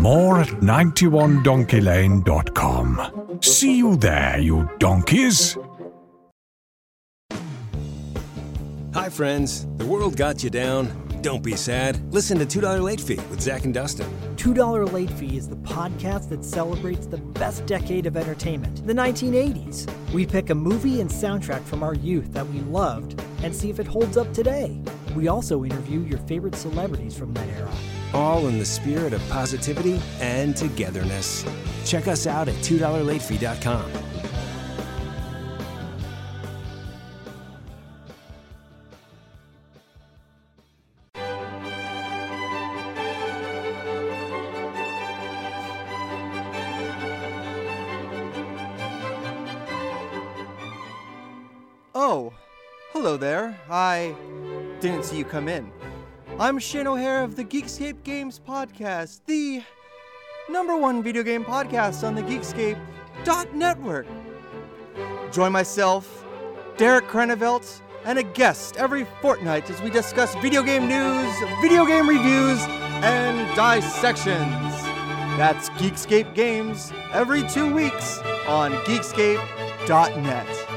More at 91donkeylane.com. See you there, you donkeys. Hi, friends. The world got you down. Don't be sad. Listen to $2 Late Fee with Zach and Dustin. $2 Late Fee is the podcast that celebrates the best decade of entertainment, the 1980s. We pick a movie and soundtrack from our youth that we loved and see if it holds up today. We also interview your favorite celebrities from that era. All in the spirit of positivity and togetherness. Check us out at $2latefee.com. Oh, hello there. I didn't see you come in. I'm Shane O'Hare of the Geekscape Games Podcast, the number one video game podcast on the Geekscape network. Join myself, Derek Krenevelt, and a guest every fortnight as we discuss video game news, video game reviews, and dissections. That's Geekscape Games every two weeks on geekscape.net.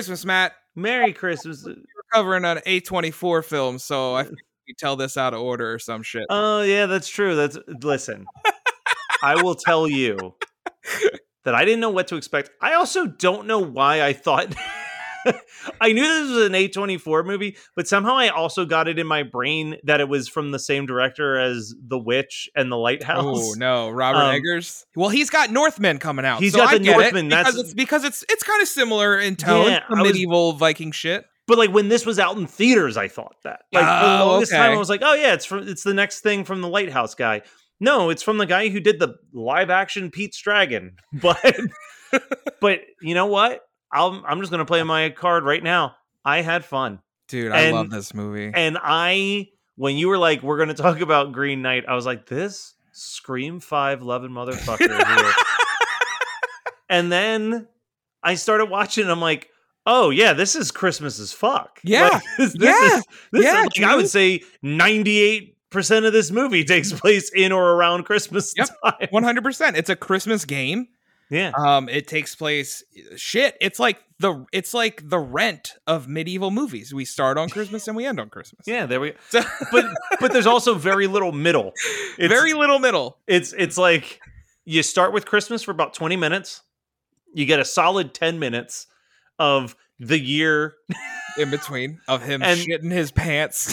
Christmas, Matt. Merry Christmas. We're covering an A24 film, so I think we tell this out of order or some shit. Oh, yeah, that's true. That's listen. I will tell you that I didn't know what to expect. I also don't know why I thought I knew this was an A24 movie, but somehow I also got it in my brain that it was from the same director as The Witch and The Lighthouse. Oh no, Robert Um, Eggers. Well, he's got Northman coming out. He's so got I the get it, because it's because it's it's kind of similar in tone Yeah, to I was- medieval Viking shit. But like when this was out in theaters, I thought that. Like for the Oh, longest time, I was like, oh yeah, it's from it's the next thing from the Lighthouse guy. No, it's from the guy who did the live action Pete's Dragon. But but you know what? I'll, I'm just gonna play my card right now. I had fun, Dude, I And- love this movie. and I when you were like, we're gonna talk about Green Knight, I was like, this Scream Five loving motherfucker and then I started watching. I'm like, oh yeah, this is Christmas as fuck. Yeah. Like, this, this Yeah. is this Yeah, is, like, I would say 98 percent of this movie takes place in or around Christmas Yep. time. One hundred percent. It's a Christmas game. Yeah, Um, it takes place. Shit, it's like the it's like the rent of medieval movies. We start on Christmas and we end on Christmas. yeah. There we go. So- But but there's also very little middle. It's, very little middle. It's it's like you start with Christmas for about 20 minutes. You get a solid 10 minutes of the year in between of him And- shitting his pants.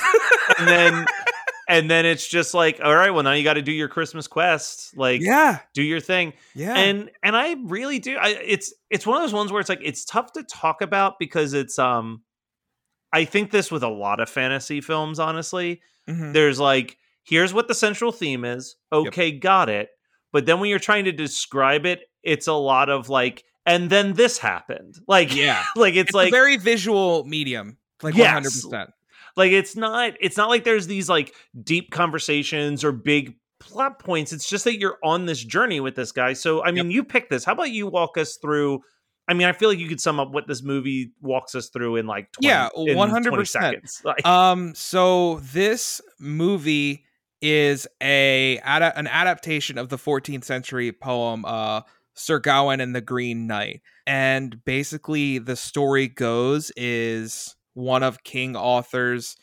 and then and then it's just like all right well now you got to do your christmas quest like yeah, do your thing yeah, and and i really do I, it's it's one of those ones where it's like it's tough to talk about because it's um i think this with a lot of fantasy films honestly Mhm. there's like here's what the central theme is okay got it but then when you're trying to describe it it's a lot of like and then this happened like Yeah. like it's, it's like a very visual medium. Like Yes. one hundred percent. Like it's not it's not like there's these like deep conversations or big plot points. It's just that you're on this journey with this guy. So i mean you pick this. How about you walk us through i mean i feel like you could sum up what this movie walks us through in like 20, Yeah, 100%. 20 seconds. Like, Um, so this movie is a an adaptation of the 14th century poem uh, Sir Gawain and the Green Knight. And basically, the story goes is one of King Arthur's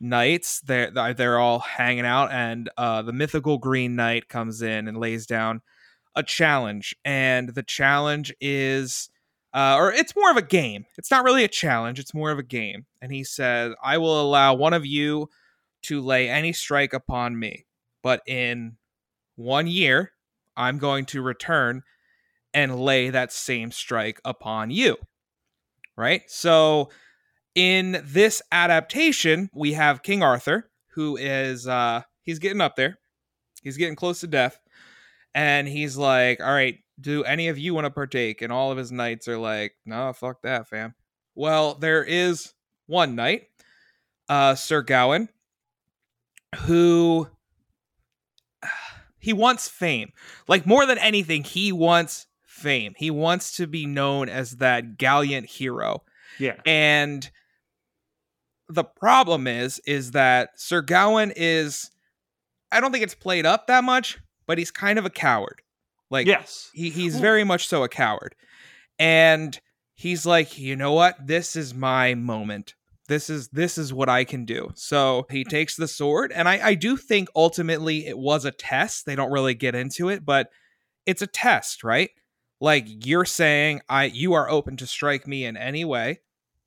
knights. They're they're all hanging out, and uh, the mythical Green Knight comes in and lays down a challenge. And the challenge is, uh, or it's more of a game. It's not really a challenge. It's more of a game. And he says, "I will allow one of you to lay any strike upon me, but in one year, I'm going to return." and lay that same strike upon you. Right? So in this adaptation, we have King Arthur, who is uh he's getting up there. He's getting close to death. And he's like, All right, do any of you want to partake? And all of his knights are like, No, fuck that, fam. Well, there is one knight, uh, Sir Gawain, who he wants fame. Like more than anything, he wants fame. He wants to be known as that gallant hero. Yeah. And the problem is is that Sir Gawain is I don't think it's played up that much, but he's kind of a coward. Like yes. he, he's very much so a coward. And he's like, you know what? This is my moment. This is this is what I can do. So he hmm. takes the sword, and I, I do think ultimately it was a test. They don't really get into it, but it's a test, right? Like you're saying, I you are open to strike me in any way,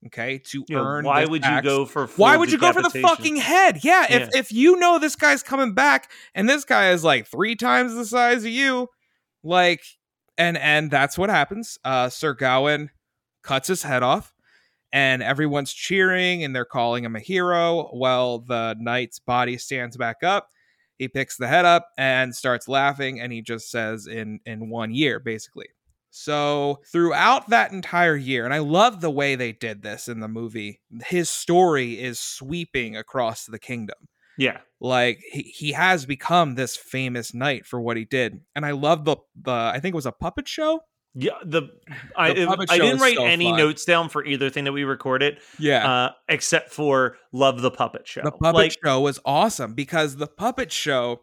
okay? To You know, earn. why would you axe. go for Why would you go for the fucking head? Yeah, if Yeah. if you know this guy's coming back and this guy is like three times the size of you, like and and that's what happens. Uh Sir Gawain cuts his head off and everyone's cheering and they're calling him a hero. Well, the knight's body stands back up. He picks the head up and starts laughing and he just says in in one year basically. So, throughout that entire year, and I love the way they did this in the movie, his story is sweeping across the kingdom. Yeah. Like he, he has become this famous knight for what he did. And I love the the I think it was a puppet show. Yeah, the I The puppet I didn't write so any fun. notes down for either thing that we recorded, Yeah. uh, except for love the puppet show. The puppet like, show was awesome because the puppet show,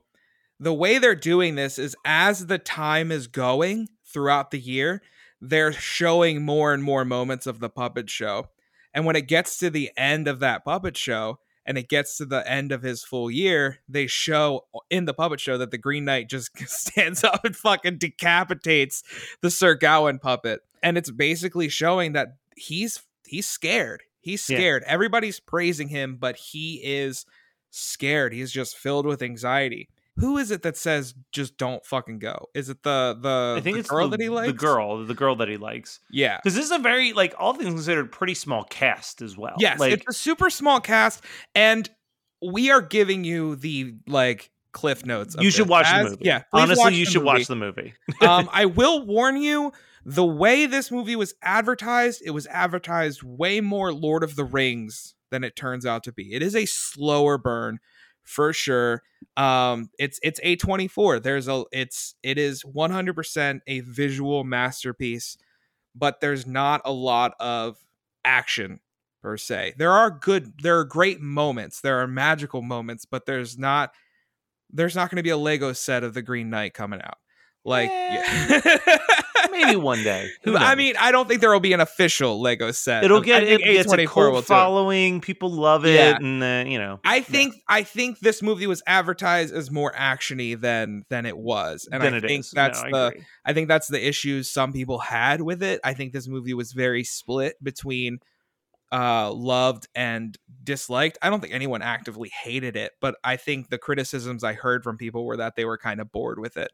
the way they're doing this is as the time is going throughout the year, they're showing more and more moments of the puppet show. And when it gets to the end of that puppet show and it gets to the end of his full year, they show in the puppet show that the Green Knight just stands up and fucking decapitates the Sir Gawain puppet. And it's basically showing that he's he's scared. He's Yeah. scared. Everybody's praising him, but he is scared. He's just filled with anxiety. Who is it that says just don't fucking go? Is it the the, I think the it's girl the, that he likes? the girl, the girl that he likes. Yeah. Because this is a very like all things considered pretty small cast as well. Yes, like it's a super small cast, and we are giving you the like cliff notes. of you should this. watch As- the movie. Yeah, honestly, you should movie. watch the movie. um, I will warn you: the way this movie was advertised, it was advertised way more Lord of the Rings than it turns out to be. It is a slower burn for sure. Um, it's it's a twenty four. There's a it's it is one hundred percent a visual masterpiece, but there's not a lot of action per se. There are good, there are great moments, there are magical moments, but there's not there's not going to be a Lego set of the Green Knight coming out. Like, yeah. Maybe one day. Who I mean, I don't think there will be an official Lego set. it'll get it a A24 cult do it. following. People love it, Yeah. and uh, you know, I think I think this movie was advertised as more actiony than than it was, and then I think is. that's No, the agree. I think that's the issues some people had with it. I think this movie was very split between uh loved and disliked. I don't think anyone actively hated it, but I think the criticisms I heard from people were that they were kind of bored with it.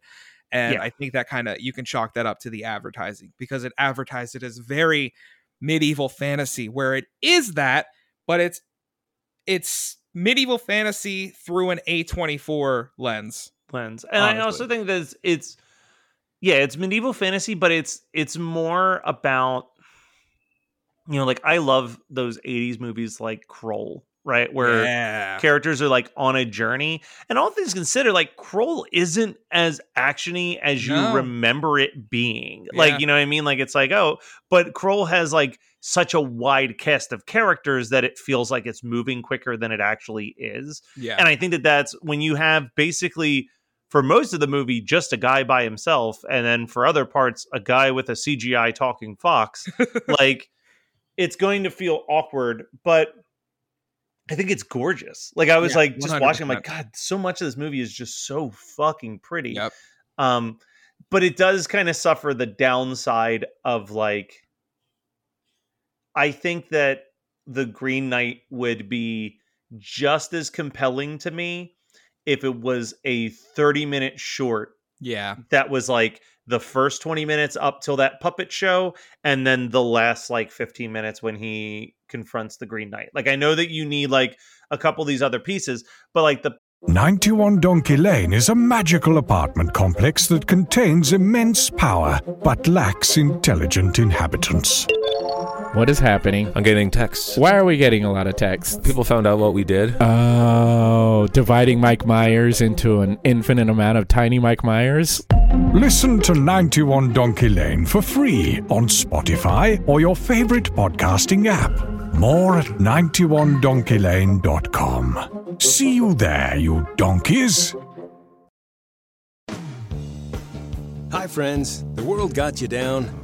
And Yeah. I think that kind of you can chalk that up to the advertising because it advertised it as very medieval fantasy where it is that, but it's it's medieval fantasy through an A24 lens. lens. And I also think that it's, it's yeah, it's medieval fantasy, but it's it's more about you know, like I love those 80s movies like Krull right? Where yeah. characters are like on a journey. And all things considered, like Krull isn't as actiony as you No. remember it being. Yeah. Like, you know what I mean? Like it's like, oh, but Krull has like such a wide cast of characters that it feels like it's moving quicker than it actually is. yeah. And I think that that's when you have basically for most of the movie just a guy by himself and then for other parts a guy with a CGI talking fox like it's going to feel awkward but I think it's gorgeous. Like I was Yeah, like just watching I'm like god so much of this movie is just so fucking pretty. Yep. Um but it does kind of suffer the downside of like I think that the Green Knight would be just as compelling to me if it was a 30 minute short yeah. that was like the first 20 minutes up till that puppet show and then the last like 15 minutes when he confronts the Green Knight. Like I know that you need like a couple of these other pieces, but like the 91 Donkey Lane is a magical apartment complex that contains immense power but lacks intelligent inhabitants. What is happening? I'm getting texts. Why are we getting a lot of texts? People found out what we did. Oh, dividing Mike Myers into an infinite amount of tiny Mike Myers? Listen to 91 Donkey Lane for free on Spotify or your favorite podcasting app. More at 91donkeylane.com. See you there, you donkeys. Hi, friends. The world got you down.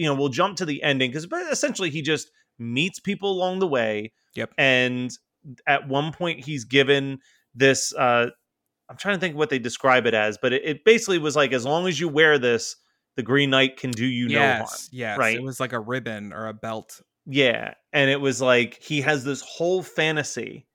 you know, we'll jump to the ending because essentially he just meets people along the way. Yep. And at one point he's given this uh I'm trying to think what they describe it as, but it, it basically was like as long as you wear this, the Green Knight can do you no harm. yes. Yes. right? It was like a ribbon or a belt. Yeah. And it was like he has this whole fantasy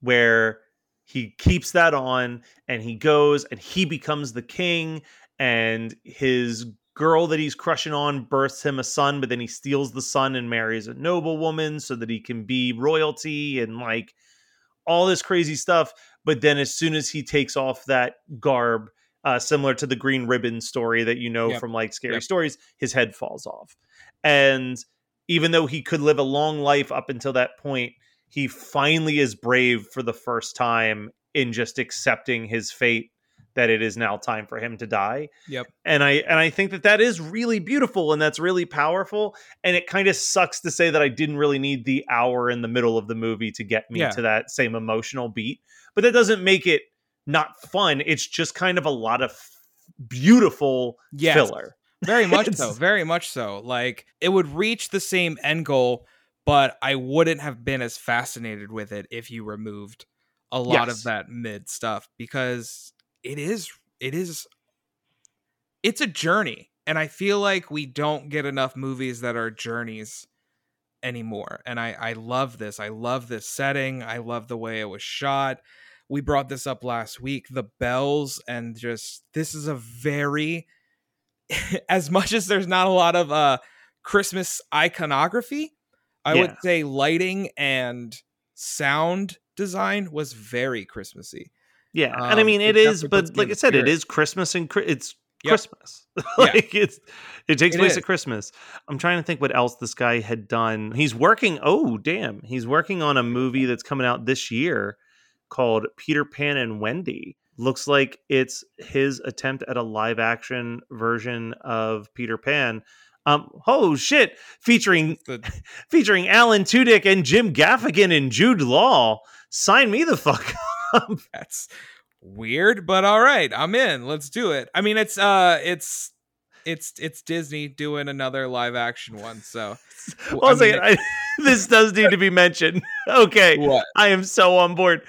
where he keeps that on and he goes and he becomes the king and his girl that he's crushing on births him a son but then he steals the son and marries a noblewoman so that he can be royalty and like all this crazy stuff but then as soon as he takes off that garb uh, similar to the green ribbon story that you know Yep. from like scary Yep. stories his head falls off and even though he could live a long life up until that point, he finally is brave for the first time in just accepting his fate that it is now time for him to die. Yep. And I and I think that that is really beautiful and that's really powerful and it kind of sucks to say that I didn't really need the hour in the middle of the movie to get me Yeah. to that same emotional beat, but that doesn't make it not fun. It's just kind of a lot of beautiful Yes. filler. Very much so. Very much so. Like it would reach the same end goal, but I wouldn't have been as fascinated with it if you removed a lot Yes. of that mid stuff because it is it is it's a journey and I feel like we don't get enough movies that are journeys anymore. And I I love this. I love this setting. I love the way it was shot. We brought this up last week, the bells and just this is a very as much as there's not a lot of uh Christmas iconography, I would say lighting and sound design was very Christmassy. Yeah, and I Um, mean it it is, but like I said, it spirit. is Christmas and it's Yep. Christmas. Yeah. like it's it takes It place is. at Christmas. I'm trying to think what else this guy had done. He's working. Oh damn, he's working on a movie that's coming out this year called Peter Pan and Wendy. Looks like it's his attempt at a live action version of Peter Pan. Um, oh shit, featuring The featuring Alan Tudyk and Jim Gaffigan and Jude Law. Sign me the fuck up. that's weird, but all right, I'm in. Let's do it. I mean, it's uh it's it's it's Disney doing another live action one, so Well, I mean, like, I, this does need to be mentioned. Okay, what? I am so on board.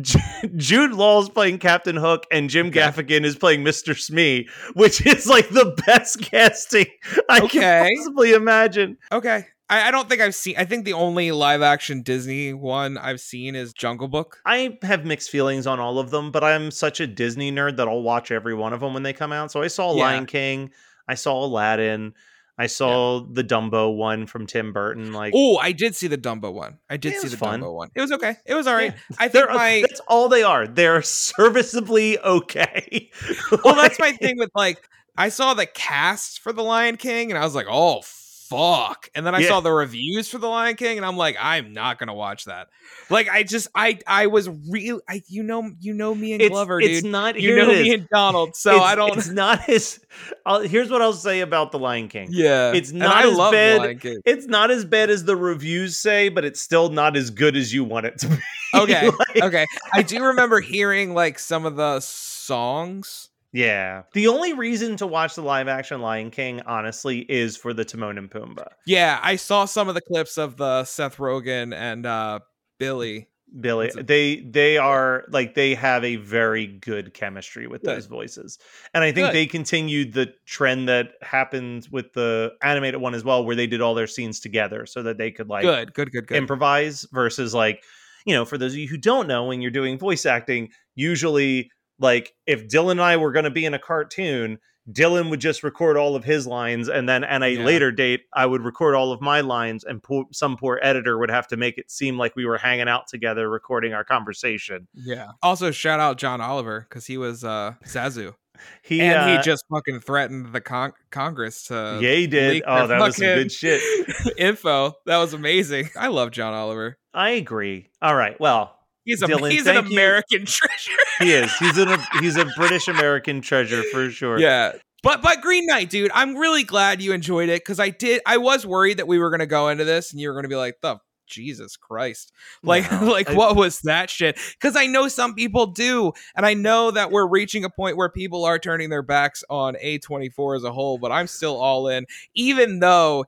J- Jude Law is playing Captain Hook, and Jim Okay. Gaffigan is playing Mr. Smee, which is like the best casting I Okay. can possibly imagine. Okay. I, I don't think I've seen. I think the only live action Disney one I've seen is Jungle Book. I have mixed feelings on all of them, but I'm such a Disney nerd that I'll watch every one of them when they come out. So I saw Yeah. Lion King, I saw Aladdin, I saw the Dumbo one from Tim Burton. Like, Oh, I did see the Dumbo one. I did see the fun. Dumbo one. It was okay. It was all right. Yeah. I think my that's all they are. They're serviceably okay. well, that's my thing with like I saw the cast for the Lion King and I was like, oh fuck. And then I Yeah. saw the reviews for the Lion King and I'm like, I'm not gonna watch that. Like I just I I was real I you know you know me and It's, Glover, it's dude. not. you know me and Donald, so It's- I don't It's not as. I'll, here's what I'll say about the Lion King. Yeah. It's not as bad-. It's not as bad as the reviews say, but it's still not as good as you want it to be. Okay. Like- okay. I do remember hearing like some of the songs. Yeah. The only reason to watch the live action Lion King, honestly, is for the Timon and Pumbaa. Yeah, I saw some of the clips of the Seth Rogen and uh Billy. Billy, they they are like they have a very good chemistry with Good. those voices, and I think Good. they continued the trend that happened with the animated one as well, where they did all their scenes together so that they could like good, good, good, good. improvise versus like you know for those of you who don't know when you're doing voice acting usually like if dylan and i were going to be in a cartoon dylan would just record all of his lines and then at a Yeah. later date i would record all of my lines and poor, some poor editor would have to make it seem like we were hanging out together recording our conversation Yeah. Also, shout out John Oliver because he was uh Zazu, he and uh, he just fucking threatened the con- Congress to yeah he did leak oh their that was some good shit info. That was amazing. I love John Oliver. i agree all right well He's a Dylan, he's an thank you. American treasure. he is he's an he's a british american treasure for sure yeah. But but Green Knight, dude, I'm really glad you enjoyed it because I did. I was worried that we were gonna go into this and you were gonna be like, the Jesus Christ, like No, like I- what was that shit? Because I know some people do, and I know that we're reaching a point where people are turning their backs on A24 as a whole. But I'm still all in, even though.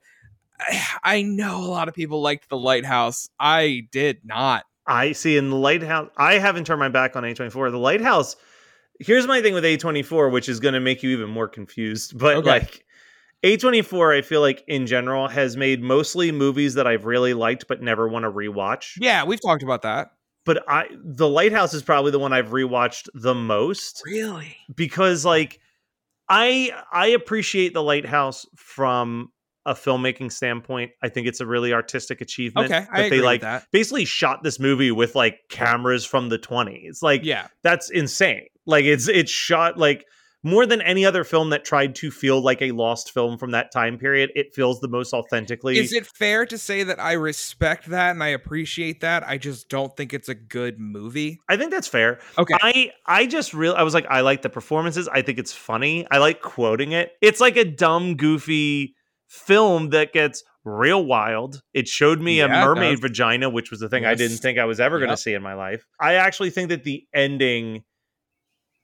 I know a lot of people liked the lighthouse. I did not. I see in the lighthouse. I haven't turned my back on A24. The lighthouse. Here's my thing with A24, which is going to make you even more confused. But Okay. like A24, I feel like in general has made mostly movies that I've really liked but never want to rewatch. Yeah, we've talked about that. But I, the lighthouse is probably the one I've rewatched the most Really? because like I I appreciate the lighthouse from a filmmaking standpoint. I think it's a really artistic achievement. Okay, I that agree they like with that. basically shot this movie with like cameras from the 20s. Like Yeah. that's insane. Like it's it's shot like more than any other film that tried to feel like a lost film from that time period. It feels the most authentically. Is it fair to say that I respect that and I appreciate that? I just don't think it's a good movie. I think that's fair. Okay. I I just real I was like I like the performances. I think it's funny. I like quoting it. It's like a dumb goofy film that gets real wild. It showed me Yeah, a mermaid vagina, which was the thing I didn't think I was ever going to see in my life. I actually think that the ending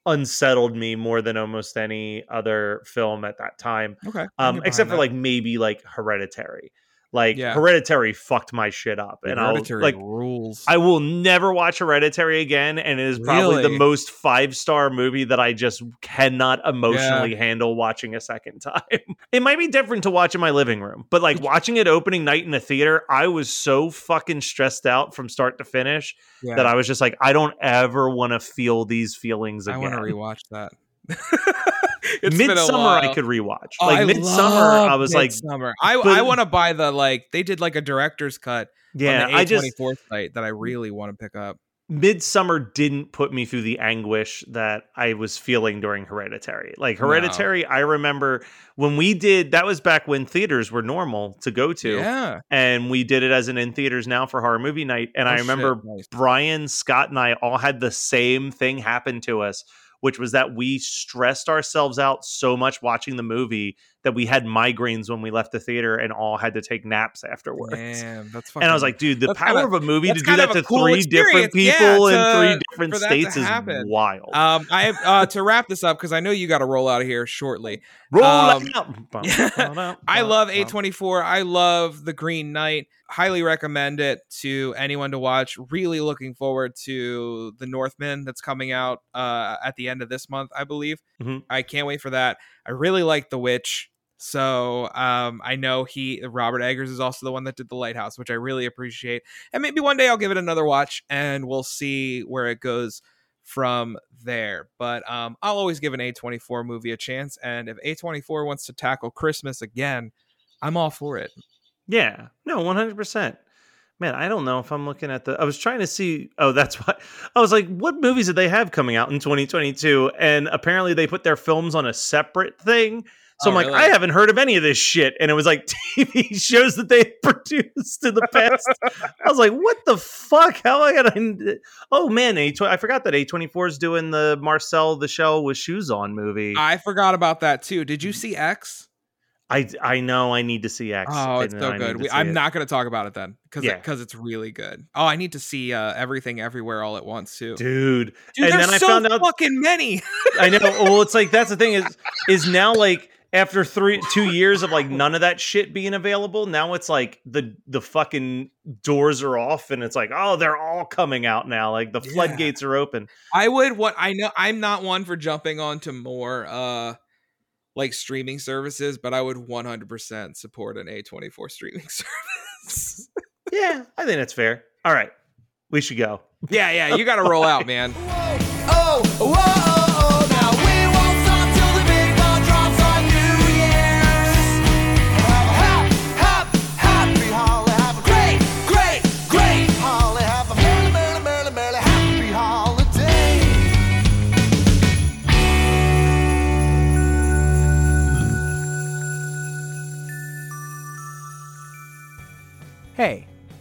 unsettled me more than almost any other film at that time. Okay. Um except for like maybe like Hereditary. Like Yeah. Hereditary fucked my shit up and I'll like rules. I will never watch Hereditary again, and it is probably the most five star movie that I just cannot emotionally handle watching a second time. It might be different to watch in my living room, but like watching it opening night in a theater, I was so fucking stressed out from start to finish yeah. that I was just like, I don't ever want to feel these feelings again. I want to rewatch that. It's been a Midsommar, I could rewatch. Oh, like I Midsommar, I was like, Midsommar. I but- I want to buy the like they did like a director's cut yeah, on the I just A24 site that I really want to pick up. Midsommar didn't put me through the anguish that I was feeling during Hereditary. Like No. Hereditary, I remember when we did that was back when theaters were normal to go to. Yeah. And we did it as an in theaters now for horror movie night. And Oh, I shit, remember nice. Brian, Scott, and I all had the same thing happen to us, which was that we stressed ourselves out so much watching the movie that we had migraines when we left the theater and all had to take naps afterwards. Damn, that's fucking And I was like, dude, the power kinda- of a movie to do that to cool three different experience, yeah, people in three different states is wild. Um, I uh to wrap this up because I know you got to roll out of here shortly. Roll um, out. I love A24. I love The Green Knight. Highly recommend it to anyone to watch. Really looking forward to The Northman that's coming out uh, at the end of this month, I believe. Mhm. I can't wait for that. I really like The Witch. So um, I know he Robert Eggers is also the one that did the Lighthouse, which I really appreciate. And maybe one day I'll give it another watch and we'll see where it goes from there. But um, I'll always give an A24 movie a chance. And if A24 wants to tackle Christmas again, I'm all for it. Yeah, no, one hundred percent. Man, I don't know if I'm looking at the. I was trying to see. Oh, that's why. I was like, what movies did they have coming out in 2022? And apparently, they put their films on a separate thing. So Oh, I'm like, really? I haven't heard of any of this shit. And it was like TV shows that they produced in the past. I was like, what the fuck? How am I gonna? Oh man, A I forgot that A24 is doing the Marcel the Shell with shoes on movie. I forgot about that too. Did you see X? I I know I need to see X. Oh, it's so good. We, I'm it. not going to talk about it then because Yeah. because it's really good. Oh, I need to see uh, everything everywhere all at once too. dude. Dude, and then I so found out fucking many. I know. Well, it's like that's the thing is is now like after three two years of like none of that shit being available, now it's like the the fucking doors are off and it's like oh they're all coming out now. Like the Yeah. floodgates are open. I would what I know I'm not one for jumping onto more uh like streaming services, but I would 100% support an A24 streaming service. Yeah, I think that's fair. All right, we should go. yeah, yeah, you got to roll out, man. Oh, whoa, oh, oh,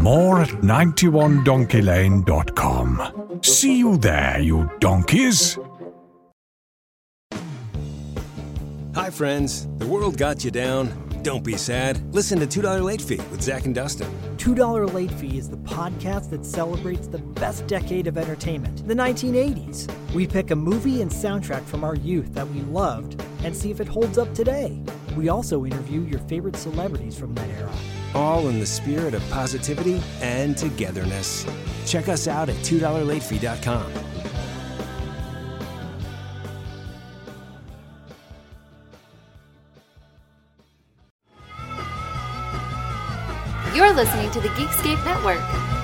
More at 91donkeylane.com. See you there, you donkeys. Hi, friends. The world got you down. Don't be sad. Listen to $2 Late Fee with Zach and Dustin. $2 Late Fee is the podcast that celebrates the best decade of entertainment, the 1980s. We pick a movie and soundtrack from our youth that we loved and see if it holds up today. We also interview your favorite celebrities from that era. All in the spirit of positivity and togetherness. Check us out at $2latefee.com. You're listening to the Geekscape Network.